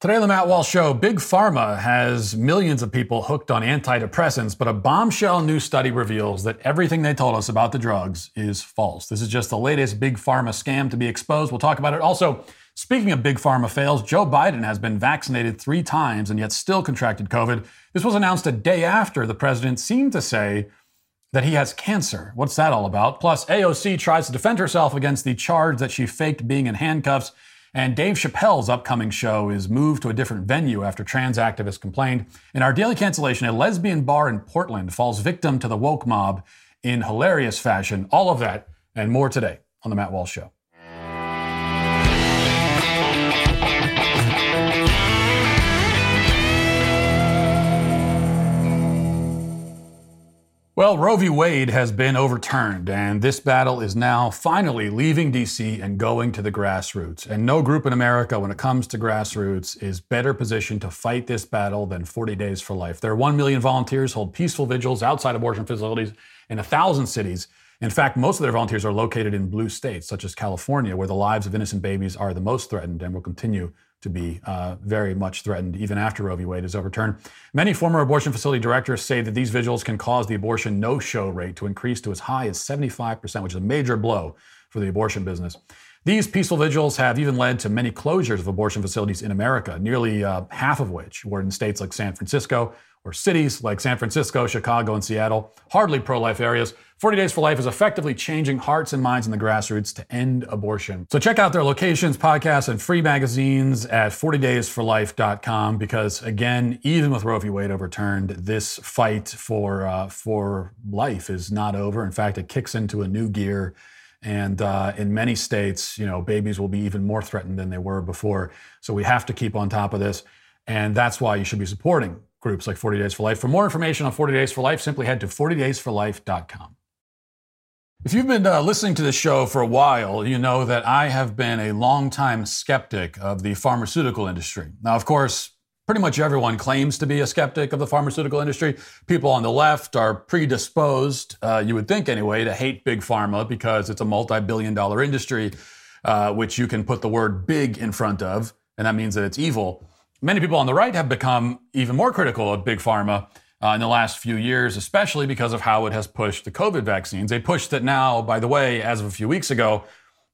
Today on the Matt Walsh Show, Big Pharma has millions of people hooked on antidepressants, but a bombshell new study reveals that everything they told us about the drugs is false. This is just the latest Big Pharma scam to be exposed. We'll talk about it. Also, speaking of Big Pharma fails, Joe Biden has been vaccinated three times and yet still contracted COVID. This was announced a day after the president seemed to say that he has cancer. What's that all about? Plus, AOC tries to defend herself against the charge that she faked being in handcuffs. And Dave Chappelle's upcoming show is moved to a different venue after trans activists complained. In our daily cancellation, a lesbian bar in Portland falls victim to the woke mob in hilarious fashion. All of that and more today on The Matt Walsh Show. Well, Roe v. Wade has been overturned, and this battle is now finally leaving D.C. and going to the grassroots. And no group in America, when it comes to grassroots, is better positioned to fight this battle than 40 Days for Life. Their 1 million volunteers hold peaceful vigils outside abortion facilities in a thousand cities. In fact, most of their volunteers are located in blue states, such as California, where the lives of innocent babies are the most threatened and will continue to be uh, very much threatened even after Roe v. Wade is overturned. Many former abortion facility directors say that these vigils can cause the abortion no show rate to increase to as high as 75%, which is a major blow for the abortion business. These peaceful vigils have even led to many closures of abortion facilities in America, nearly uh, half of which were in states like San Francisco, or cities like San Francisco, Chicago, and Seattle, hardly pro life areas. 40 Days for Life is effectively changing hearts and minds in the grassroots to end abortion. So check out their locations, podcasts, and free magazines at 40daysforlife.com because, again, even with Roe v. Wade overturned, this fight for, uh, for life is not over. In fact, it kicks into a new gear. And uh, in many states, you know, babies will be even more threatened than they were before. So we have to keep on top of this. And that's why you should be supporting groups like 40 Days for Life. For more information on 40 Days for Life, simply head to 40daysforlife.com. If you've been uh, listening to this show for a while, you know that I have been a longtime skeptic of the pharmaceutical industry. Now, of course, pretty much everyone claims to be a skeptic of the pharmaceutical industry. People on the left are predisposed, uh, you would think anyway, to hate big pharma because it's a multi billion dollar industry, uh, which you can put the word big in front of, and that means that it's evil. Many people on the right have become even more critical of big pharma uh, in the last few years, especially because of how it has pushed the COVID vaccines. A push that now, by the way, as of a few weeks ago,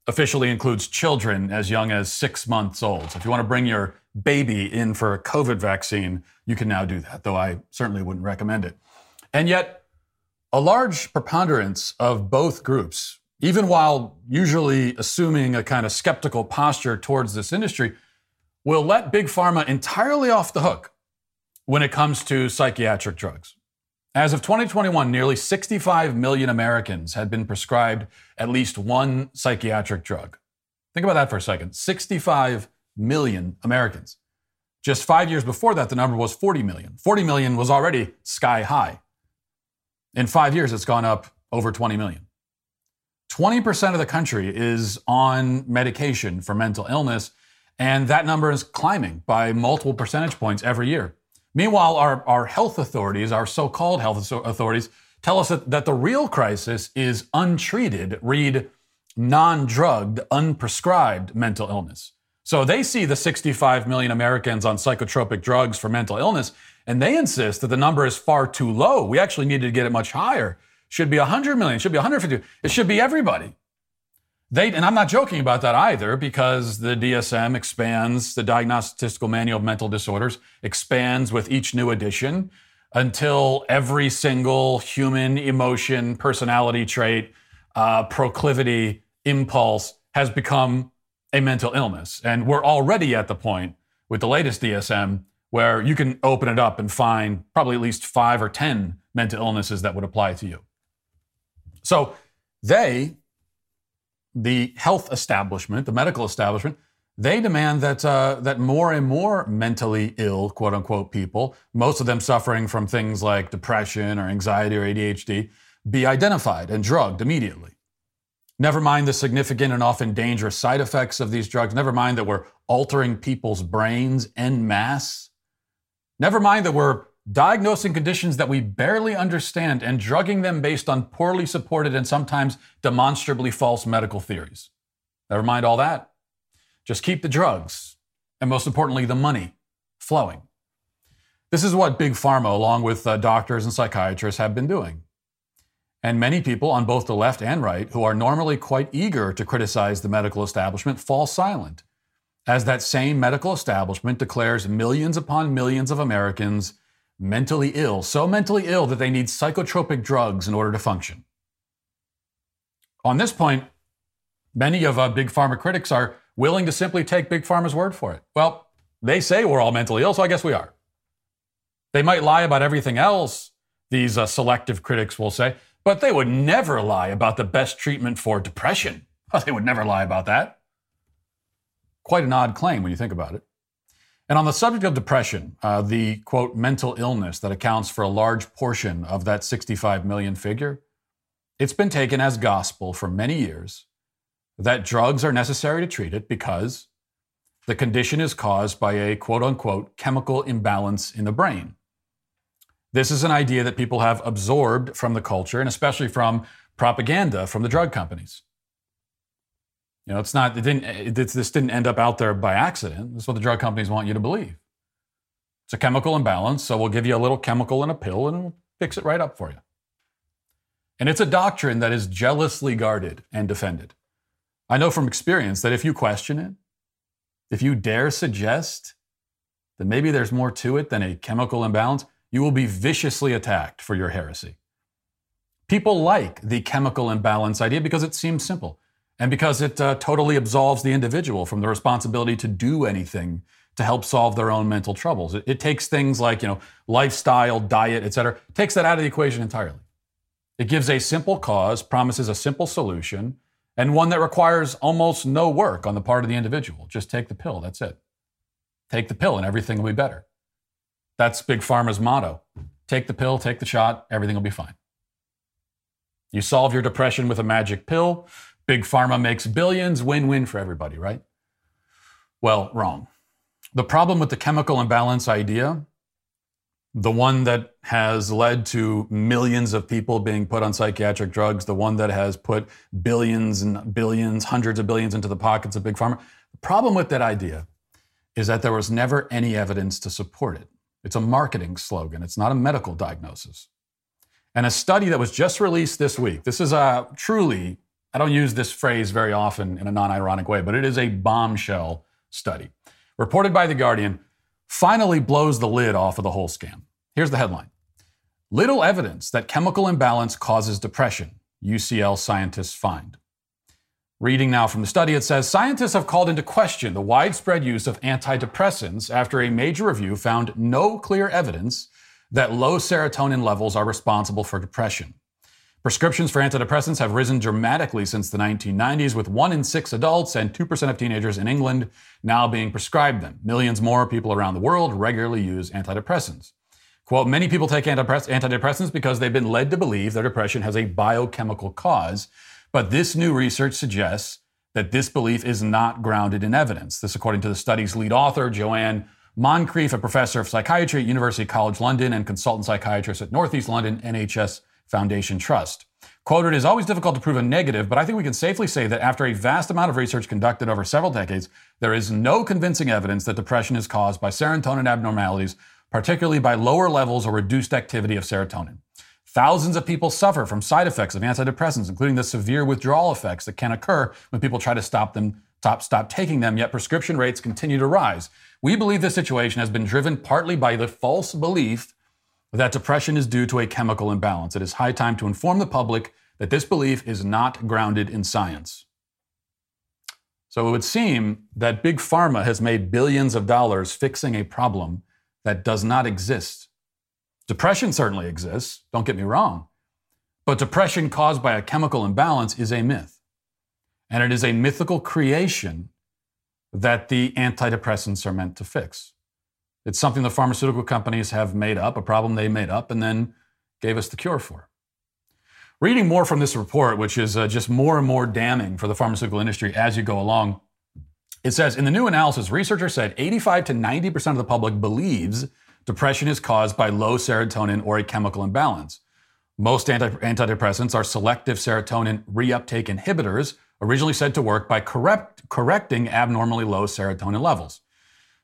officially includes children as young as six months old. So if you want to bring your baby in for a COVID vaccine, you can now do that, though I certainly wouldn't recommend it. And yet, a large preponderance of both groups, even while usually assuming a kind of skeptical posture towards this industry, will let Big Pharma entirely off the hook when it comes to psychiatric drugs. As of 2021, nearly 65 million Americans had been prescribed at least one psychiatric drug. Think about that for a second 65 million Americans. Just five years before that, the number was 40 million. 40 million was already sky high. In five years, it's gone up over 20 million. 20% of the country is on medication for mental illness, and that number is climbing by multiple percentage points every year. Meanwhile, our, our health authorities, our so called health authorities, tell us that, that the real crisis is untreated, read non drugged, unprescribed mental illness. So they see the 65 million Americans on psychotropic drugs for mental illness, and they insist that the number is far too low. We actually need to get it much higher. Should be 100 million, should be 150. It should be everybody. They, and I'm not joking about that either, because the DSM expands, the Diagnostic Statistical Manual of Mental Disorders expands with each new edition until every single human emotion, personality trait, uh, proclivity, impulse has become a mental illness. And we're already at the point with the latest DSM where you can open it up and find probably at least five or 10 mental illnesses that would apply to you. So they the health establishment, the medical establishment, they demand that uh, that more and more mentally ill, quote unquote, people, most of them suffering from things like depression or anxiety or ADHD, be identified and drugged immediately. Never mind the significant and often dangerous side effects of these drugs. Never mind that we're altering people's brains en masse. Never mind that we're diagnosing conditions that we barely understand and drugging them based on poorly supported and sometimes demonstrably false medical theories. Never mind all that. Just keep the drugs and most importantly, the money flowing. This is what Big Pharma, along with uh, doctors and psychiatrists, have been doing. And many people on both the left and right, who are normally quite eager to criticize the medical establishment, fall silent as that same medical establishment declares millions upon millions of Americans mentally ill, so mentally ill that they need psychotropic drugs in order to function. On this point, many of uh, Big Pharma critics are willing to simply take Big Pharma's word for it. Well, they say we're all mentally ill, so I guess we are. They might lie about everything else, these uh, selective critics will say, but they would never lie about the best treatment for depression. they would never lie about that. Quite an odd claim when you think about it. And on the subject of depression, uh, the quote, mental illness that accounts for a large portion of that 65 million figure, it's been taken as gospel for many years that drugs are necessary to treat it because the condition is caused by a quote unquote chemical imbalance in the brain. This is an idea that people have absorbed from the culture and especially from propaganda from the drug companies. You know, it's not, it didn't, it, this didn't end up out there by accident. This is what the drug companies want you to believe. It's a chemical imbalance, so we'll give you a little chemical in a pill and fix it right up for you. And it's a doctrine that is jealously guarded and defended. I know from experience that if you question it, if you dare suggest that maybe there's more to it than a chemical imbalance, you will be viciously attacked for your heresy. People like the chemical imbalance idea because it seems simple and because it uh, totally absolves the individual from the responsibility to do anything to help solve their own mental troubles. It, it takes things like, you know, lifestyle, diet, etc., takes that out of the equation entirely. It gives a simple cause, promises a simple solution, and one that requires almost no work on the part of the individual. Just take the pill, that's it. Take the pill and everything will be better. That's Big Pharma's motto. Take the pill, take the shot, everything will be fine. You solve your depression with a magic pill, Big Pharma makes billions, win win for everybody, right? Well, wrong. The problem with the chemical imbalance idea, the one that has led to millions of people being put on psychiatric drugs, the one that has put billions and billions, hundreds of billions into the pockets of Big Pharma, the problem with that idea is that there was never any evidence to support it. It's a marketing slogan, it's not a medical diagnosis. And a study that was just released this week, this is a truly I don't use this phrase very often in a non ironic way, but it is a bombshell study. Reported by The Guardian, finally blows the lid off of the whole scam. Here's the headline Little evidence that chemical imbalance causes depression, UCL scientists find. Reading now from the study, it says scientists have called into question the widespread use of antidepressants after a major review found no clear evidence that low serotonin levels are responsible for depression. Prescriptions for antidepressants have risen dramatically since the 1990s, with one in six adults and 2% of teenagers in England now being prescribed them. Millions more people around the world regularly use antidepressants. Quote, many people take antidepressants because they've been led to believe their depression has a biochemical cause, but this new research suggests that this belief is not grounded in evidence. This, according to the study's lead author, Joanne Moncrieff, a professor of psychiatry at University College London and consultant psychiatrist at Northeast London NHS Foundation Trust. Quote, it is always difficult to prove a negative, but I think we can safely say that after a vast amount of research conducted over several decades, there is no convincing evidence that depression is caused by serotonin abnormalities, particularly by lower levels or reduced activity of serotonin. Thousands of people suffer from side effects of antidepressants, including the severe withdrawal effects that can occur when people try to stop them, stop, stop taking them, yet prescription rates continue to rise. We believe this situation has been driven partly by the false belief that depression is due to a chemical imbalance. It is high time to inform the public that this belief is not grounded in science. So it would seem that Big Pharma has made billions of dollars fixing a problem that does not exist. Depression certainly exists, don't get me wrong, but depression caused by a chemical imbalance is a myth. And it is a mythical creation that the antidepressants are meant to fix. It's something the pharmaceutical companies have made up, a problem they made up, and then gave us the cure for. Reading more from this report, which is uh, just more and more damning for the pharmaceutical industry as you go along, it says in the new analysis, researchers said 85 to 90% of the public believes depression is caused by low serotonin or a chemical imbalance. Most anti- antidepressants are selective serotonin reuptake inhibitors, originally said to work by correct- correcting abnormally low serotonin levels.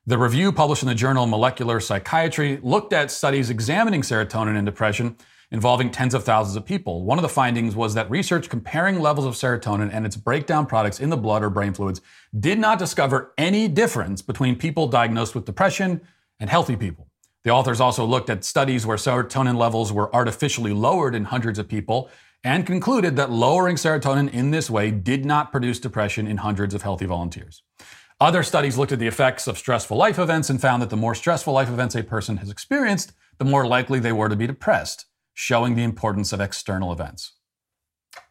The review published in the journal Molecular Psychiatry looked at studies examining serotonin and depression involving tens of thousands of people. One of the findings was that research comparing levels of serotonin and its breakdown products in the blood or brain fluids did not discover any difference between people diagnosed with depression and healthy people. The authors also looked at studies where serotonin levels were artificially lowered in hundreds of people and concluded that lowering serotonin in this way did not produce depression in hundreds of healthy volunteers. Other studies looked at the effects of stressful life events and found that the more stressful life events a person has experienced, the more likely they were to be depressed, showing the importance of external events.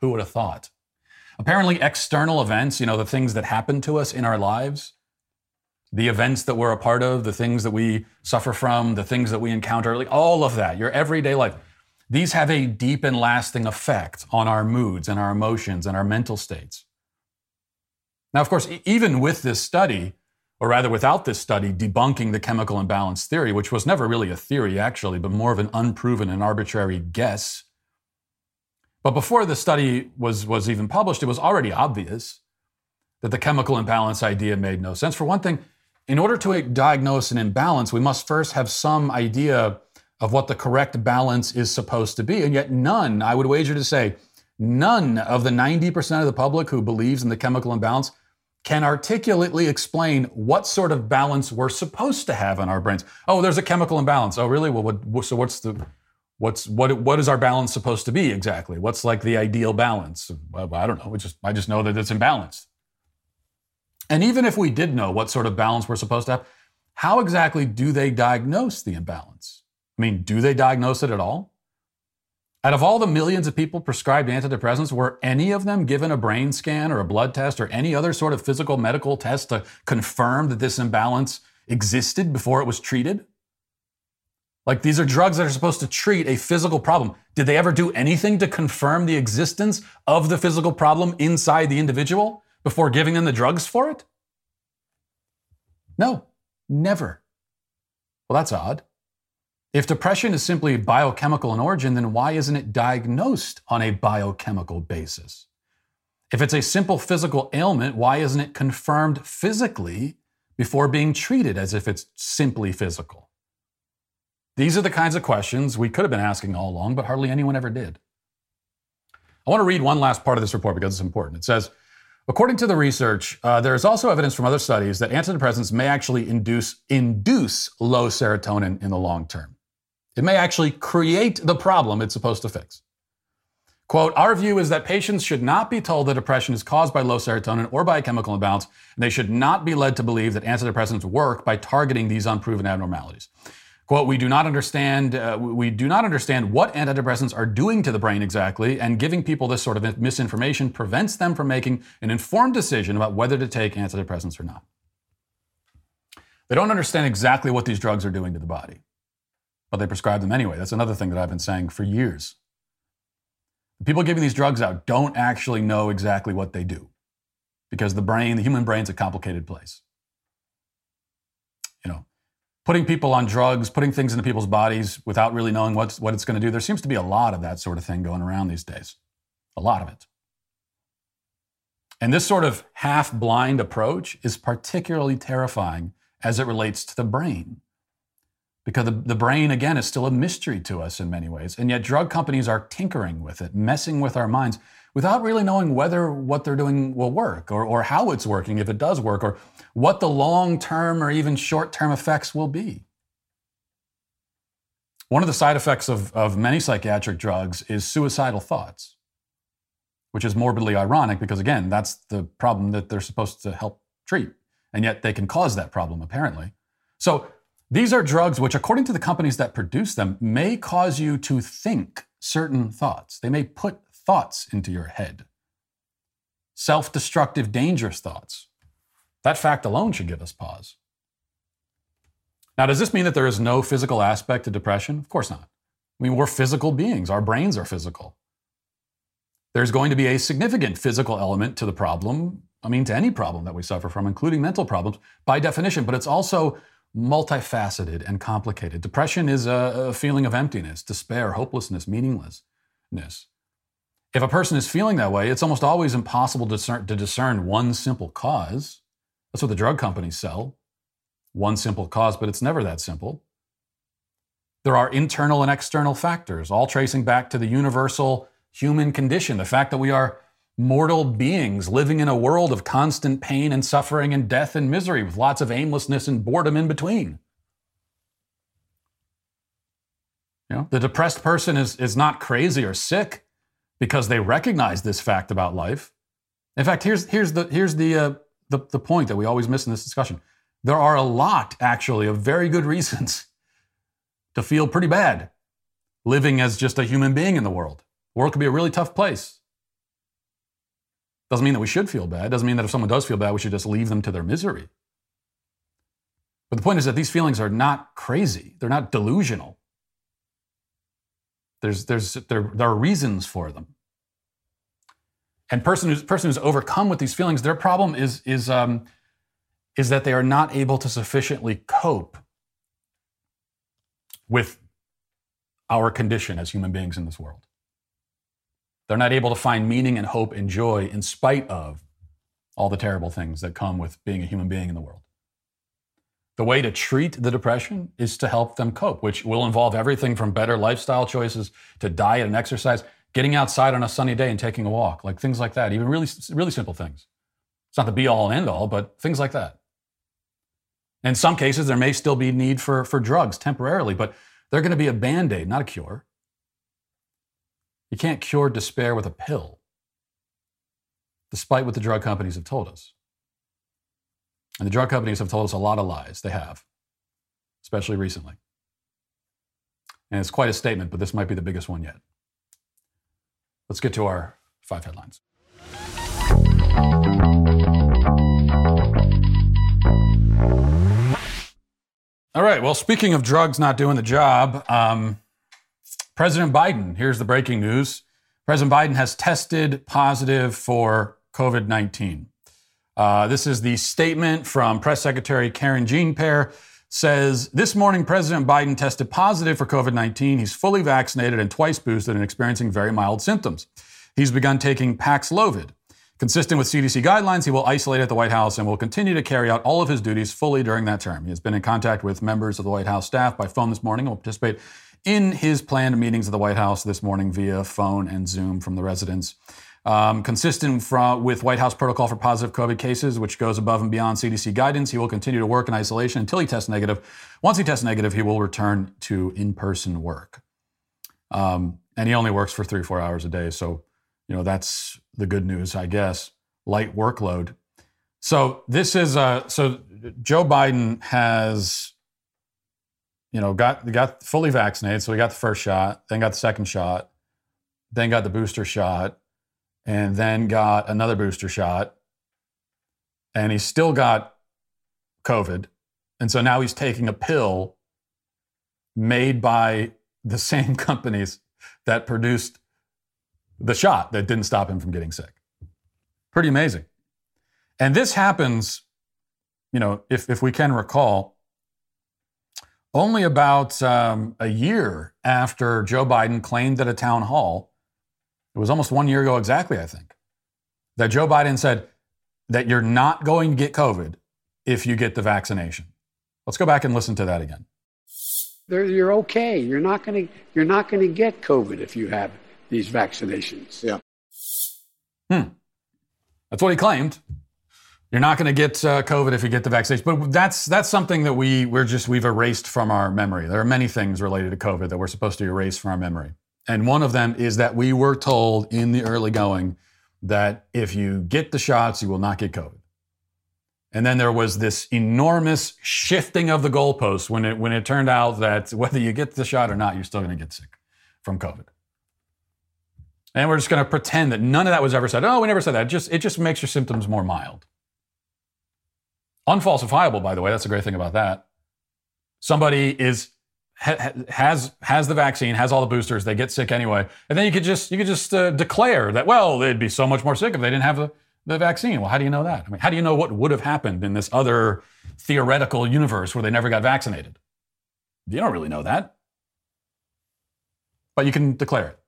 Who would have thought? Apparently, external events, you know, the things that happen to us in our lives, the events that we're a part of, the things that we suffer from, the things that we encounter, like all of that, your everyday life, these have a deep and lasting effect on our moods and our emotions and our mental states. Now, of course, even with this study, or rather without this study debunking the chemical imbalance theory, which was never really a theory actually, but more of an unproven and arbitrary guess. But before the study was, was even published, it was already obvious that the chemical imbalance idea made no sense. For one thing, in order to uh, diagnose an imbalance, we must first have some idea of what the correct balance is supposed to be. And yet, none, I would wager to say, none of the 90% of the public who believes in the chemical imbalance can articulately explain what sort of balance we're supposed to have in our brains. Oh, there's a chemical imbalance. Oh, really? Well, what, so what's the what's what what is our balance supposed to be exactly? What's like the ideal balance? Well, I don't know. just I just know that it's imbalanced. And even if we did know what sort of balance we're supposed to have, how exactly do they diagnose the imbalance? I mean, do they diagnose it at all? Out of all the millions of people prescribed antidepressants, were any of them given a brain scan or a blood test or any other sort of physical medical test to confirm that this imbalance existed before it was treated? Like these are drugs that are supposed to treat a physical problem. Did they ever do anything to confirm the existence of the physical problem inside the individual before giving them the drugs for it? No, never. Well, that's odd. If depression is simply biochemical in origin, then why isn't it diagnosed on a biochemical basis? If it's a simple physical ailment, why isn't it confirmed physically before being treated as if it's simply physical? These are the kinds of questions we could have been asking all along, but hardly anyone ever did. I want to read one last part of this report because it's important. It says, According to the research, uh, there is also evidence from other studies that antidepressants may actually induce, induce low serotonin in the long term. It may actually create the problem it's supposed to fix. Quote, our view is that patients should not be told that depression is caused by low serotonin or by a chemical imbalance, and they should not be led to believe that antidepressants work by targeting these unproven abnormalities. Quote, we do not understand, uh, we do not understand what antidepressants are doing to the brain exactly, and giving people this sort of misinformation prevents them from making an informed decision about whether to take antidepressants or not. They don't understand exactly what these drugs are doing to the body but they prescribe them anyway. That's another thing that I've been saying for years. The people giving these drugs out don't actually know exactly what they do because the brain, the human brain's a complicated place. You know, putting people on drugs, putting things into people's bodies without really knowing what's, what it's going to do, there seems to be a lot of that sort of thing going around these days. A lot of it. And this sort of half blind approach is particularly terrifying as it relates to the brain because the, the brain, again, is still a mystery to us in many ways. And yet, drug companies are tinkering with it, messing with our minds without really knowing whether what they're doing will work or, or how it's working, if it does work, or what the long term or even short term effects will be. One of the side effects of, of many psychiatric drugs is suicidal thoughts, which is morbidly ironic because, again, that's the problem that they're supposed to help treat. And yet they can cause that problem, apparently. So, these are drugs which, according to the companies that produce them, may cause you to think certain thoughts. They may put thoughts into your head. Self destructive, dangerous thoughts. That fact alone should give us pause. Now, does this mean that there is no physical aspect to depression? Of course not. I mean, we're physical beings, our brains are physical. There's going to be a significant physical element to the problem, I mean, to any problem that we suffer from, including mental problems, by definition, but it's also multifaceted and complicated. Depression is a, a, feeling of emptiness, despair, hopelessness, meaninglessness. If a person is feeling that way, it's almost always impossible to discern, to discern one simple cause. That's what the drug companies sell. one simple cause, but it's never that simple. There are internal and external factors, all tracing back to the universal human condition, the fact that we are mortal beings living in a world of constant pain and suffering and death and misery with lots of aimlessness and boredom in between. You know, the depressed person is, is not crazy or sick because they recognize this fact about life. In fact, here's, here's, the, here's the, uh, the, the point that we always miss in this discussion. There are a lot, actually, of very good reasons to feel pretty bad living as just a human being in the world. The world can be a really tough place. Doesn't mean that we should feel bad. Doesn't mean that if someone does feel bad, we should just leave them to their misery. But the point is that these feelings are not crazy. They're not delusional. There's, there's, there, there are reasons for them. And person who's, person who's overcome with these feelings, their problem is, is, um, is that they are not able to sufficiently cope with our condition as human beings in this world. They're not able to find meaning and hope and joy in spite of all the terrible things that come with being a human being in the world. The way to treat the depression is to help them cope, which will involve everything from better lifestyle choices to diet and exercise, getting outside on a sunny day and taking a walk, like things like that, even really, really simple things. It's not the be all and end all, but things like that. In some cases, there may still be need for, for drugs temporarily, but they're going to be a band aid, not a cure. You can't cure despair with a pill, despite what the drug companies have told us. And the drug companies have told us a lot of lies. They have, especially recently. And it's quite a statement, but this might be the biggest one yet. Let's get to our five headlines. All right. Well, speaking of drugs not doing the job, um, President Biden, here's the breaking news. President Biden has tested positive for COVID 19. Uh, this is the statement from Press Secretary Karen Jean-Pierre. Says this morning, President Biden tested positive for COVID 19. He's fully vaccinated and twice boosted and experiencing very mild symptoms. He's begun taking Paxlovid. Consistent with CDC guidelines, he will isolate at the White House and will continue to carry out all of his duties fully during that term. He has been in contact with members of the White House staff by phone this morning and will participate in his planned meetings at the White House this morning via phone and Zoom from the residence. Um, consistent from, with White House protocol for positive COVID cases, which goes above and beyond CDC guidance, he will continue to work in isolation until he tests negative. Once he tests negative, he will return to in person work. Um, and he only works for three, or four hours a day. So, you know, that's the good news, I guess. Light workload. So, this is, uh, so Joe Biden has, you know, got, got fully vaccinated. So, he got the first shot, then got the second shot, then got the booster shot and then got another booster shot. And he still got COVID. And so now he's taking a pill made by the same companies that produced the shot that didn't stop him from getting sick. Pretty amazing. And this happens, you know, if, if we can recall, only about um, a year after Joe Biden claimed at a town hall it was almost one year ago exactly, I think, that Joe Biden said that you're not going to get COVID if you get the vaccination. Let's go back and listen to that again. You're okay. You're not going to you're not going to get COVID if you have these vaccinations. Yeah. Hmm. That's what he claimed. You're not going to get uh, COVID if you get the vaccination, but that's that's something that we we're just we've erased from our memory. There are many things related to COVID that we're supposed to erase from our memory. And one of them is that we were told in the early going that if you get the shots, you will not get COVID. And then there was this enormous shifting of the goalposts when it when it turned out that whether you get the shot or not, you're still going to get sick from COVID. And we're just going to pretend that none of that was ever said. Oh, we never said that. It just it just makes your symptoms more mild. Unfalsifiable, by the way. That's the great thing about that. Somebody is has has the vaccine, has all the boosters, they get sick anyway, and then you could just you could just uh, declare that well they'd be so much more sick if they didn't have the, the vaccine. Well, how do you know that? I mean, how do you know what would have happened in this other theoretical universe where they never got vaccinated? You don't really know that, but you can declare it.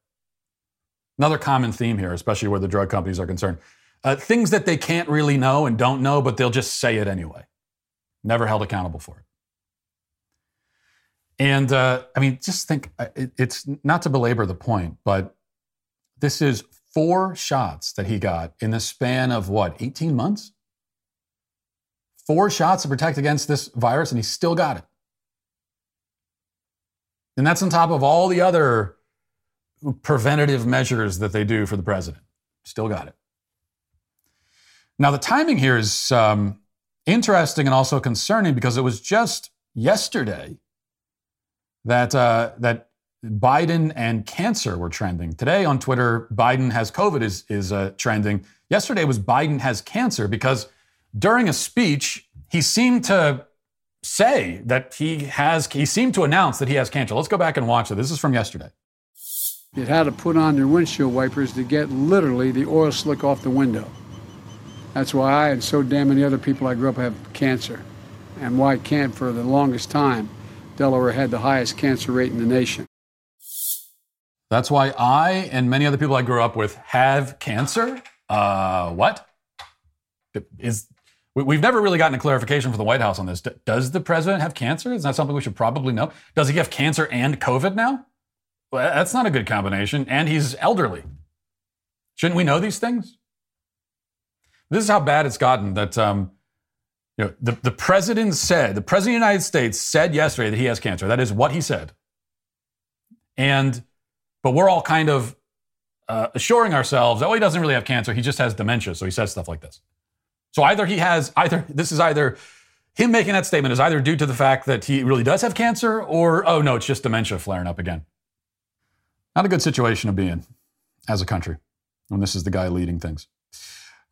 Another common theme here, especially where the drug companies are concerned, uh, things that they can't really know and don't know, but they'll just say it anyway. never held accountable for it. And uh, I mean, just think it, it's not to belabor the point, but this is four shots that he got in the span of what, 18 months? Four shots to protect against this virus, and he still got it. And that's on top of all the other preventative measures that they do for the president. Still got it. Now, the timing here is um, interesting and also concerning because it was just yesterday that, uh, that Biden and cancer were trending. Today on Twitter, Biden has COVID is, is uh, trending. Yesterday was Biden has cancer because during a speech, he seemed to say that he has, he seemed to announce that he has cancer. Let's go back and watch it. This is from yesterday. You had to put on your windshield wipers to get literally the oil slick off the window. That's why I and so damn many other people I grew up have cancer, and why can't for the longest time Delaware had the highest cancer rate in the nation. That's why I and many other people I grew up with have cancer. Uh, what is? We've never really gotten a clarification from the White House on this. Does the president have cancer? Is that something we should probably know? Does he have cancer and COVID now? Well, that's not a good combination. And he's elderly. Shouldn't we know these things? This is how bad it's gotten that um, you know, the, the president said, the president of the United States said yesterday that he has cancer. That is what he said. And, but we're all kind of uh, assuring ourselves oh, he doesn't really have cancer. He just has dementia. So he says stuff like this. So either he has, either, this is either, him making that statement is either due to the fact that he really does have cancer or, oh, no, it's just dementia flaring up again. Not a good situation to be in as a country when this is the guy leading things.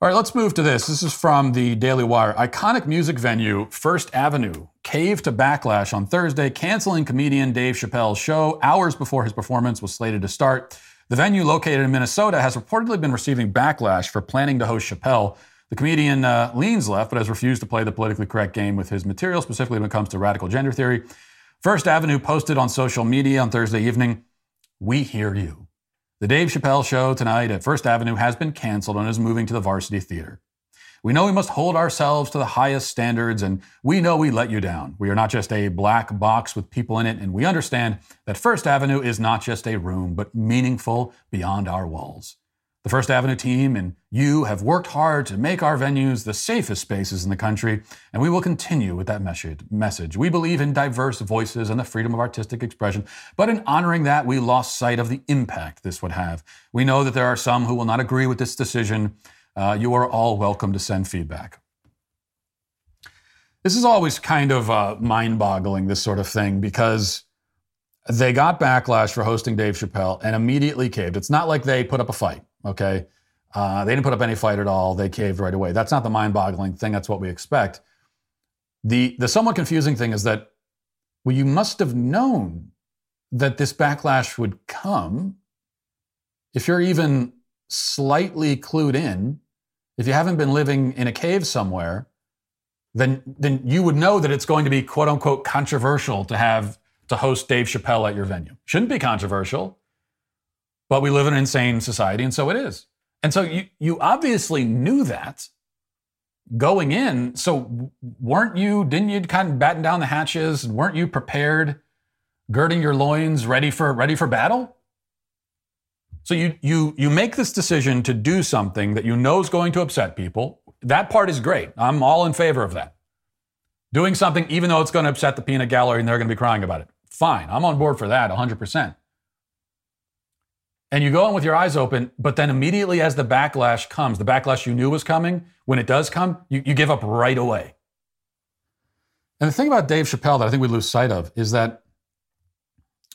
All right, let's move to this. This is from the Daily Wire. Iconic music venue First Avenue caved to backlash on Thursday, canceling comedian Dave Chappelle's show hours before his performance was slated to start. The venue, located in Minnesota, has reportedly been receiving backlash for planning to host Chappelle. The comedian uh, leans left, but has refused to play the politically correct game with his material, specifically when it comes to radical gender theory. First Avenue posted on social media on Thursday evening, We hear you. The Dave Chappelle show tonight at First Avenue has been canceled and is moving to the Varsity Theater. We know we must hold ourselves to the highest standards, and we know we let you down. We are not just a black box with people in it, and we understand that First Avenue is not just a room, but meaningful beyond our walls. The First Avenue team and you have worked hard to make our venues the safest spaces in the country, and we will continue with that message. We believe in diverse voices and the freedom of artistic expression, but in honoring that, we lost sight of the impact this would have. We know that there are some who will not agree with this decision. Uh, you are all welcome to send feedback. This is always kind of uh, mind boggling, this sort of thing, because they got backlash for hosting Dave Chappelle and immediately caved. It's not like they put up a fight. Okay. Uh, they didn't put up any fight at all. They caved right away. That's not the mind boggling thing. That's what we expect. The, the somewhat confusing thing is that, well, you must have known that this backlash would come if you're even slightly clued in. If you haven't been living in a cave somewhere, then, then you would know that it's going to be quote unquote controversial to have to host Dave Chappelle at your venue. Shouldn't be controversial. But we live in an insane society, and so it is. And so you, you obviously knew that going in. So weren't you, didn't you kind of batten down the hatches? And weren't you prepared, girding your loins, ready for ready for battle? So you you you make this decision to do something that you know is going to upset people. That part is great. I'm all in favor of that. Doing something even though it's going to upset the peanut gallery and they're going to be crying about it. Fine. I'm on board for that 100% and you go in with your eyes open, but then immediately as the backlash comes, the backlash you knew was coming, when it does come, you, you give up right away. And the thing about Dave Chappelle that I think we lose sight of is that,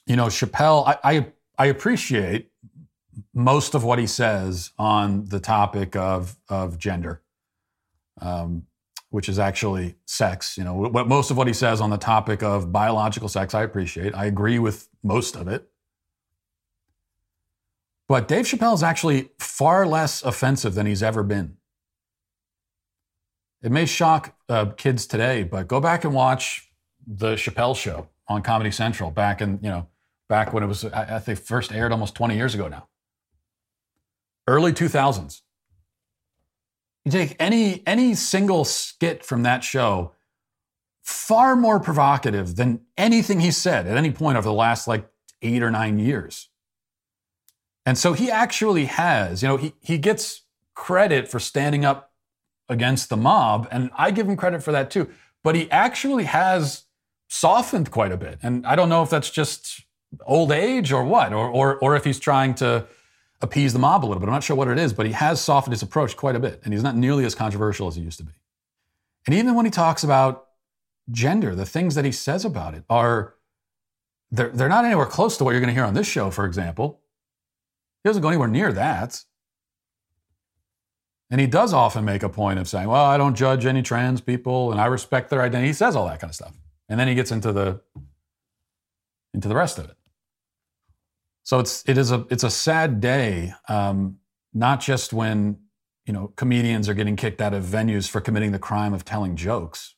you know, Chappelle, I, I, I appreciate most of what he says on the topic of, of gender, um, which is actually sex. You know, what, most of what he says on the topic of biological sex, I appreciate. I agree with most of it. But Dave Chappelle is actually far less offensive than he's ever been. It may shock uh, kids today, but go back and watch the Chappelle show on Comedy Central back in, you know, back when it was, I, I think first aired almost 20 years ago now. Early 2000s. You take any any single skit from that show, far more provocative than anything he said at any point over the last like eight or nine years. And so he actually has, you know, he, he gets credit for standing up against the mob, and I give him credit for that too. But he actually has softened quite a bit. And I don't know if that's just old age or what, or, or, or if he's trying to appease the mob a little bit. I'm not sure what it is, but he has softened his approach quite a bit, and he's not nearly as controversial as he used to be. And even when he talks about gender, the things that he says about it are they're, they're not anywhere close to what you're going to hear on this show, for example. He doesn't go anywhere near that. And he does often make a point of saying, well, I don't judge any trans people and I respect their identity. He says all that kind of stuff. And then he gets into the into the rest of it. So it's it is a it's a sad day, um, not just when you know comedians are getting kicked out of venues for committing the crime of telling jokes,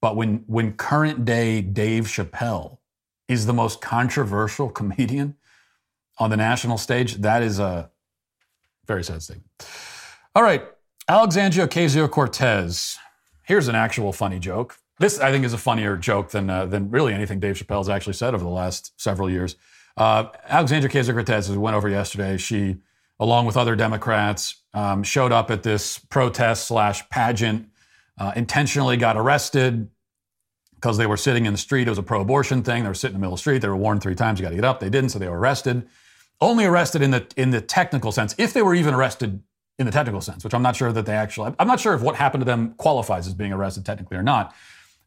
but when when current day Dave Chappelle is the most controversial comedian on the national stage, that is a very sad statement. All right, Alexandria Ocasio Cortez. Here's an actual funny joke. This, I think, is a funnier joke than, uh, than really anything Dave Chappelle's actually said over the last several years. Uh, Alexandria Ocasio Cortez, went over yesterday, she, along with other Democrats, um, showed up at this protest slash pageant, uh, intentionally got arrested because they were sitting in the street. It was a pro abortion thing. They were sitting in the middle of the street. They were warned three times, you got to get up. They didn't, so they were arrested only arrested in the in the technical sense, if they were even arrested in the technical sense, which I'm not sure that they actually. I'm not sure if what happened to them qualifies as being arrested technically or not.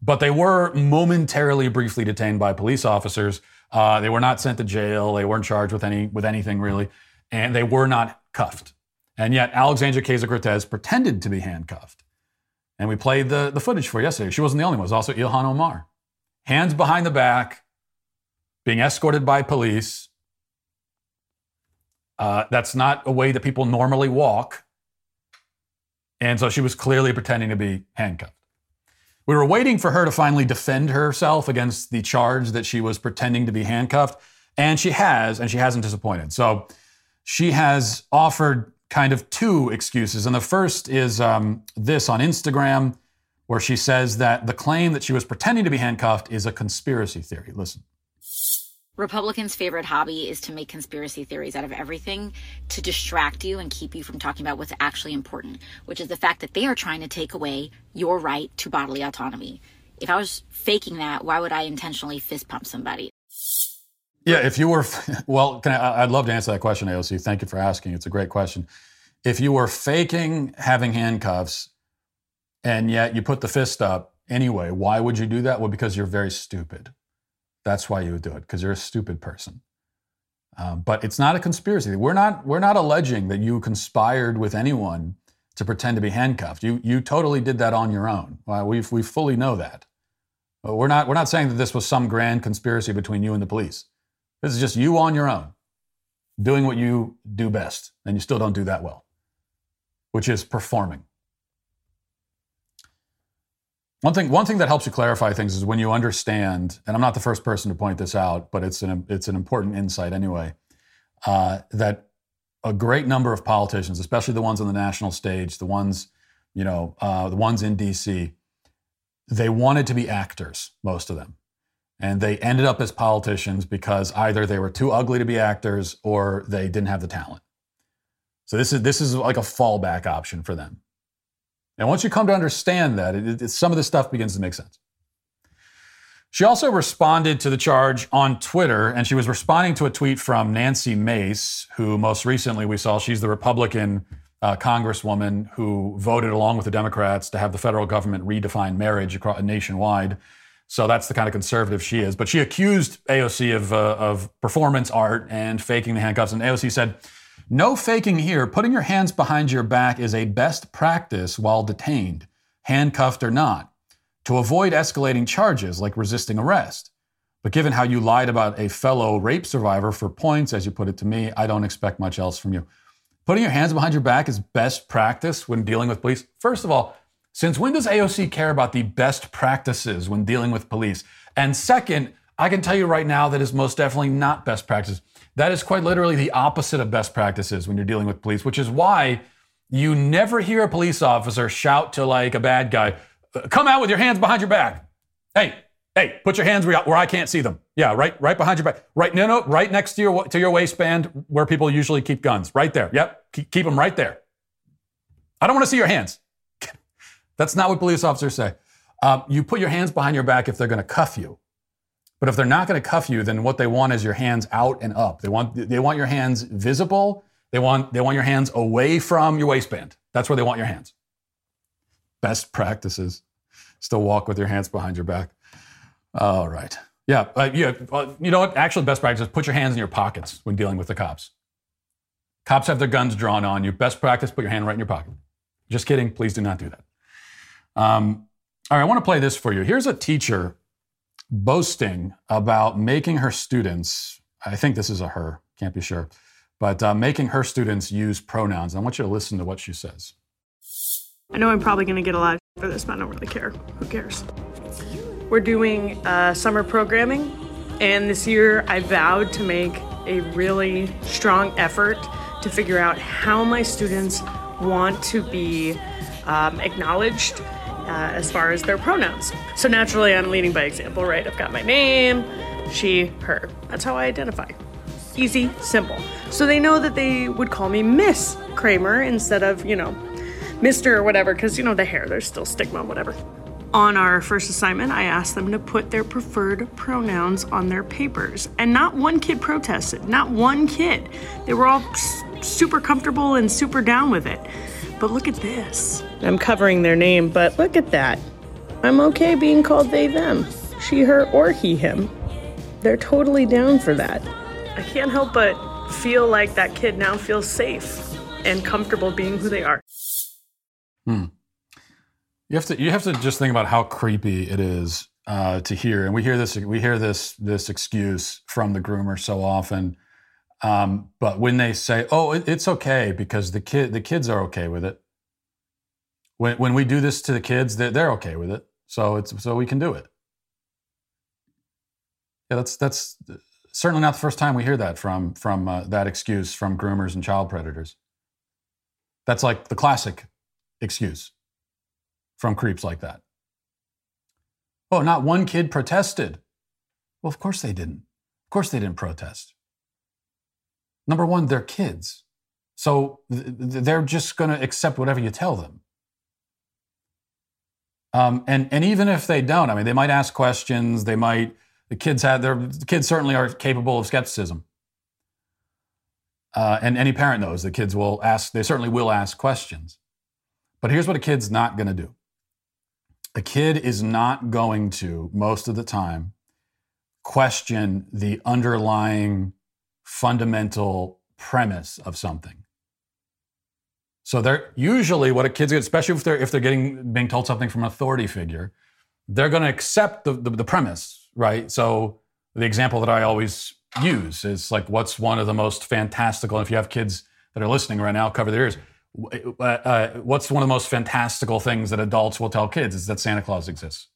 But they were momentarily, briefly detained by police officers. Uh, they were not sent to jail. They weren't charged with any with anything really, and they were not cuffed. And yet, Alexandria Ocasio Cortez pretended to be handcuffed. And we played the, the footage for yesterday. She wasn't the only one. It was also Ilhan Omar. Hands behind the back, being escorted by police, uh, that's not a way that people normally walk. And so she was clearly pretending to be handcuffed. We were waiting for her to finally defend herself against the charge that she was pretending to be handcuffed. And she has, and she hasn't disappointed. So she has offered kind of two excuses. And the first is um, this on Instagram, where she says that the claim that she was pretending to be handcuffed is a conspiracy theory. Listen. Republicans' favorite hobby is to make conspiracy theories out of everything to distract you and keep you from talking about what's actually important, which is the fact that they are trying to take away your right to bodily autonomy. If I was faking that, why would I intentionally fist pump somebody? Yeah, if you were, well, I, I'd love to answer that question, AOC. Thank you for asking. It's a great question. If you were faking having handcuffs and yet you put the fist up anyway, why would you do that? Well, because you're very stupid. That's why you would do it, because you're a stupid person. Um, but it's not a conspiracy. We're not, we're not alleging that you conspired with anyone to pretend to be handcuffed. You, you totally did that on your own. Well, we we fully know that. But we're not, we're not saying that this was some grand conspiracy between you and the police. This is just you on your own, doing what you do best, and you still don't do that well, which is performing. One thing, one thing that helps you clarify things is when you understand, and I'm not the first person to point this out, but it's an, it's an important insight anyway, uh, that a great number of politicians, especially the ones on the national stage, the ones, you know, uh, the ones in DC, they wanted to be actors, most of them. And they ended up as politicians because either they were too ugly to be actors or they didn't have the talent. So this is, this is like a fallback option for them. And once you come to understand that, it, it, some of this stuff begins to make sense. She also responded to the charge on Twitter, and she was responding to a tweet from Nancy Mace, who most recently we saw she's the Republican uh, congresswoman who voted along with the Democrats to have the federal government redefine marriage across, nationwide. So that's the kind of conservative she is. But she accused AOC of, uh, of performance art and faking the handcuffs. And AOC said, no faking here. Putting your hands behind your back is a best practice while detained, handcuffed or not, to avoid escalating charges like resisting arrest. But given how you lied about a fellow rape survivor for points, as you put it to me, I don't expect much else from you. Putting your hands behind your back is best practice when dealing with police. First of all, since when does AOC care about the best practices when dealing with police? And second, I can tell you right now that is most definitely not best practice. That is quite literally the opposite of best practices when you're dealing with police, which is why you never hear a police officer shout to like a bad guy, come out with your hands behind your back. Hey, hey, put your hands where, where I can't see them. Yeah, right, right behind your back. Right, no, no, right next to your to your waistband where people usually keep guns. Right there. Yep, keep, keep them right there. I don't want to see your hands. That's not what police officers say. Um, you put your hands behind your back if they're going to cuff you. But if they're not going to cuff you, then what they want is your hands out and up. They want they want your hands visible. They want they want your hands away from your waistband. That's where they want your hands. Best practices. Still walk with your hands behind your back. All right. Yeah. Uh, yeah. Uh, you know what? Actually, best practice: put your hands in your pockets when dealing with the cops. Cops have their guns drawn on you. Best practice: put your hand right in your pocket. Just kidding. Please do not do that. Um, all right. I want to play this for you. Here's a teacher boasting about making her students. I think this is a her. Can't be sure, but uh, making her students use pronouns. I want you to listen to what she says. I know I'm probably going to get a lot for this, but I don't really care. Who cares? We're doing uh, summer programming, and this year I vowed to make a really strong effort to figure out how my students want to be um, acknowledged uh, as far as their pronouns. So naturally, I'm leading by example, right? I've got my name, she, her. That's how I identify. Easy, simple. So they know that they would call me Miss Kramer instead of, you know, Mr. or whatever, because, you know, the hair, there's still stigma, whatever. On our first assignment, I asked them to put their preferred pronouns on their papers. And not one kid protested, not one kid. They were all super comfortable and super down with it. But look at this. I'm covering their name, but look at that. I'm okay being called they, them, she, her, or he, him. They're totally down for that. I can't help but feel like that kid now feels safe and comfortable being who they are. Hmm. You have to you have to just think about how creepy it is uh, to hear, and we hear this we hear this this excuse from the groomer so often. Um, but when they say, "Oh, it, it's okay," because the kid the kids are okay with it. When when we do this to the kids, they're, they're okay with it, so it's so we can do it. Yeah, that's that's certainly not the first time we hear that from from uh, that excuse from groomers and child predators. That's like the classic excuse from creeps like that. Oh, not one kid protested. Well, of course they didn't. Of course they didn't protest. Number one, they're kids. So they're just going to accept whatever you tell them. Um, and, and even if they don't, I mean, they might ask questions. They might, the kids had, their the kids certainly are capable of skepticism. Uh, and any parent knows the kids will ask, they certainly will ask questions. But here's what a kid's not going to do a kid is not going to, most of the time, question the underlying fundamental premise of something. So they're usually what a kid's get, especially if they're if they're getting being told something from an authority figure, they're going to accept the, the, the premise, right? So the example that I always use is like, what's one of the most fantastical? And if you have kids that are listening right now, cover their ears. Uh, uh, what's one of the most fantastical things that adults will tell kids is that Santa Claus exists.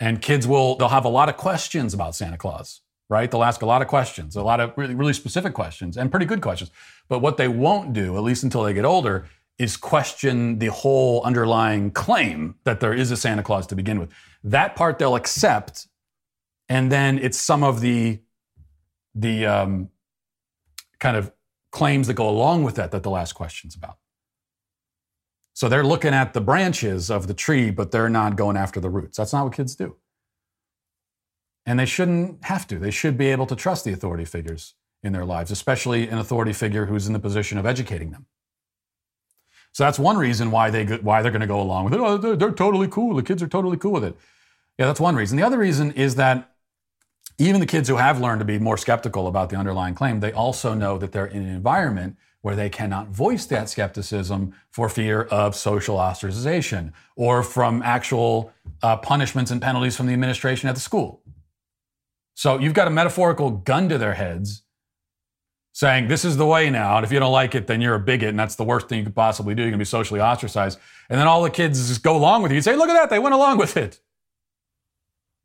And kids will, they'll have a lot of questions about Santa Claus, right? They'll ask a lot of questions, a lot of really, really specific questions and pretty good questions. But what they won't do, at least until they get older, is question the whole underlying claim that there is a Santa Claus to begin with. That part they'll accept, and then it's some of the the um, kind of claims that go along with that that they'll ask questions about. So they're looking at the branches of the tree, but they're not going after the roots. That's not what kids do. And they shouldn't have to. They should be able to trust the authority figures in their lives, especially an authority figure who's in the position of educating them. So that's one reason why they why they're going to go along with it. Oh, they're, they're totally cool. The kids are totally cool with it. Yeah, that's one reason. The other reason is that even the kids who have learned to be more skeptical about the underlying claim, they also know that they're in an environment where they cannot voice that skepticism for fear of social ostracization or from actual uh, punishments and penalties from the administration at the school. So you've got a metaphorical gun to their heads saying, This is the way now. And if you don't like it, then you're a bigot. And that's the worst thing you could possibly do. You're going to be socially ostracized. And then all the kids just go along with you and say, Look at that. They went along with it.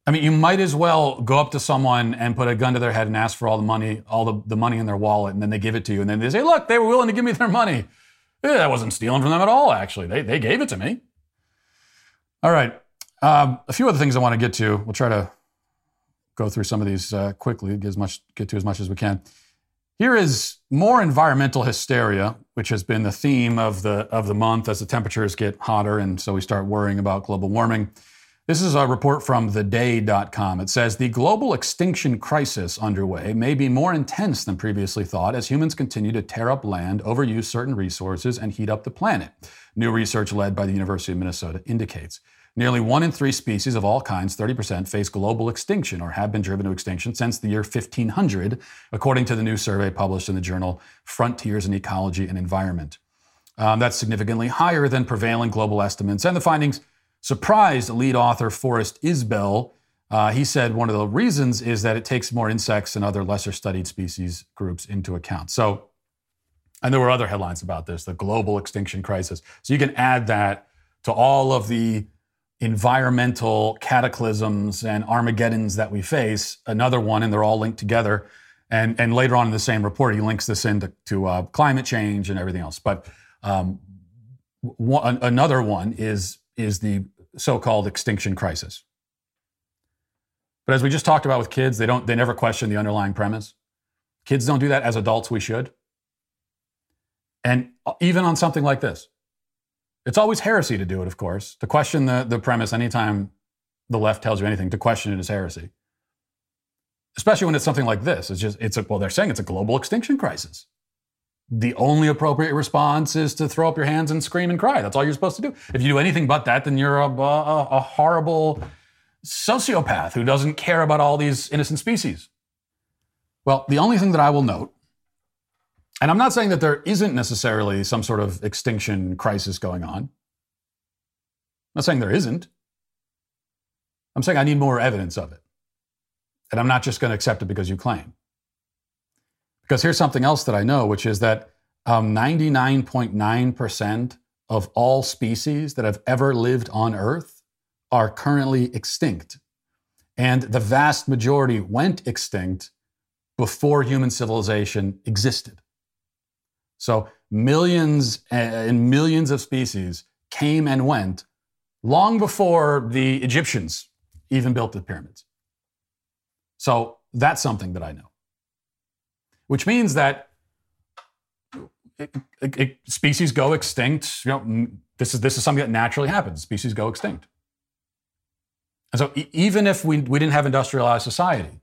I mean, you might as well go up to someone and put a gun to their head and ask for all the money, all the, the money in their wallet, and then they give it to you. And then they say, look, they were willing to give me their money. Yeah, I wasn't stealing from them at all, actually. They, they gave it to me. All right. Um, a few other things I want to get to. We'll try to go through some of these uh, quickly, get, as much, get to as much as we can. Here is more environmental hysteria, which has been the theme of the, of the month as the temperatures get hotter, and so we start worrying about global warming. This is a report from theday.com. It says the global extinction crisis underway may be more intense than previously thought as humans continue to tear up land, overuse certain resources, and heat up the planet. New research led by the University of Minnesota indicates. Nearly one in three species of all kinds, 30%, face global extinction or have been driven to extinction since the year 1500, according to the new survey published in the journal Frontiers in Ecology and Environment. Um, that's significantly higher than prevailing global estimates, and the findings surprised lead author Forrest Isbell. Uh, he said one of the reasons is that it takes more insects and other lesser studied species groups into account. So, and there were other headlines about this, the global extinction crisis. So you can add that to all of the environmental cataclysms and Armageddons that we face. Another one, and they're all linked together. And, and later on in the same report, he links this into to, uh, climate change and everything else. But um, one, another one is is the so-called extinction crisis. But as we just talked about with kids, they don't they never question the underlying premise. Kids don't do that as adults we should. And even on something like this, it's always heresy to do it, of course. To question the, the premise anytime the left tells you anything, to question it is heresy. Especially when it's something like this. It's just, it's a, well, they're saying it's a global extinction crisis the only appropriate response is to throw up your hands and scream and cry. That's all you're supposed to do. If you do anything but that, then you're a, a, a horrible sociopath who doesn't care about all these innocent species. Well, the only thing that I will note, and I'm not saying that there isn't necessarily some sort of extinction crisis going on. I'm not saying there isn't. I'm saying I need more evidence of it. And I'm not just going to accept it because you claim. Because here's something else that I know, which is that um, 99.9% of all species that have ever lived on Earth are currently extinct. And the vast majority went extinct before human civilization existed. So millions and millions of species came and went long before the Egyptians even built the pyramids. So that's something that I know which means that it, it, it, species go extinct. You know, this is this is something that naturally happens. Species go extinct. And so, even if we, we didn't have industrialized society,